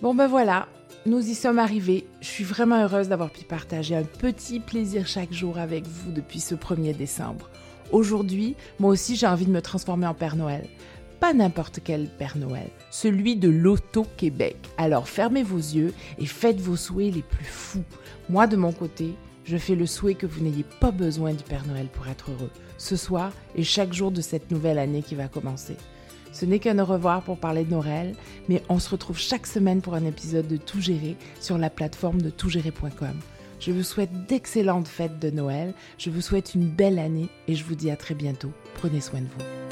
Bon ben voilà, nous y sommes arrivés. Je suis vraiment heureuse d'avoir pu partager un petit plaisir chaque jour avec vous depuis ce 1er décembre. Aujourd'hui, moi aussi j'ai envie de me transformer en Père Noël. Pas n'importe quel Père Noël, celui de l'Auto-Québec. Alors fermez vos yeux et faites vos souhaits les plus fous. Moi de mon côté, je fais le souhait que vous n'ayez pas besoin du Père Noël pour être heureux, ce soir et chaque jour de cette nouvelle année qui va commencer. Ce n'est qu'un au revoir pour parler de Noël, mais on se retrouve chaque semaine pour un épisode de Tout Gérer sur la plateforme de toutgérer.com. Je vous souhaite d'excellentes fêtes de Noël, je vous souhaite une belle année et je vous dis à très bientôt. Prenez soin de vous.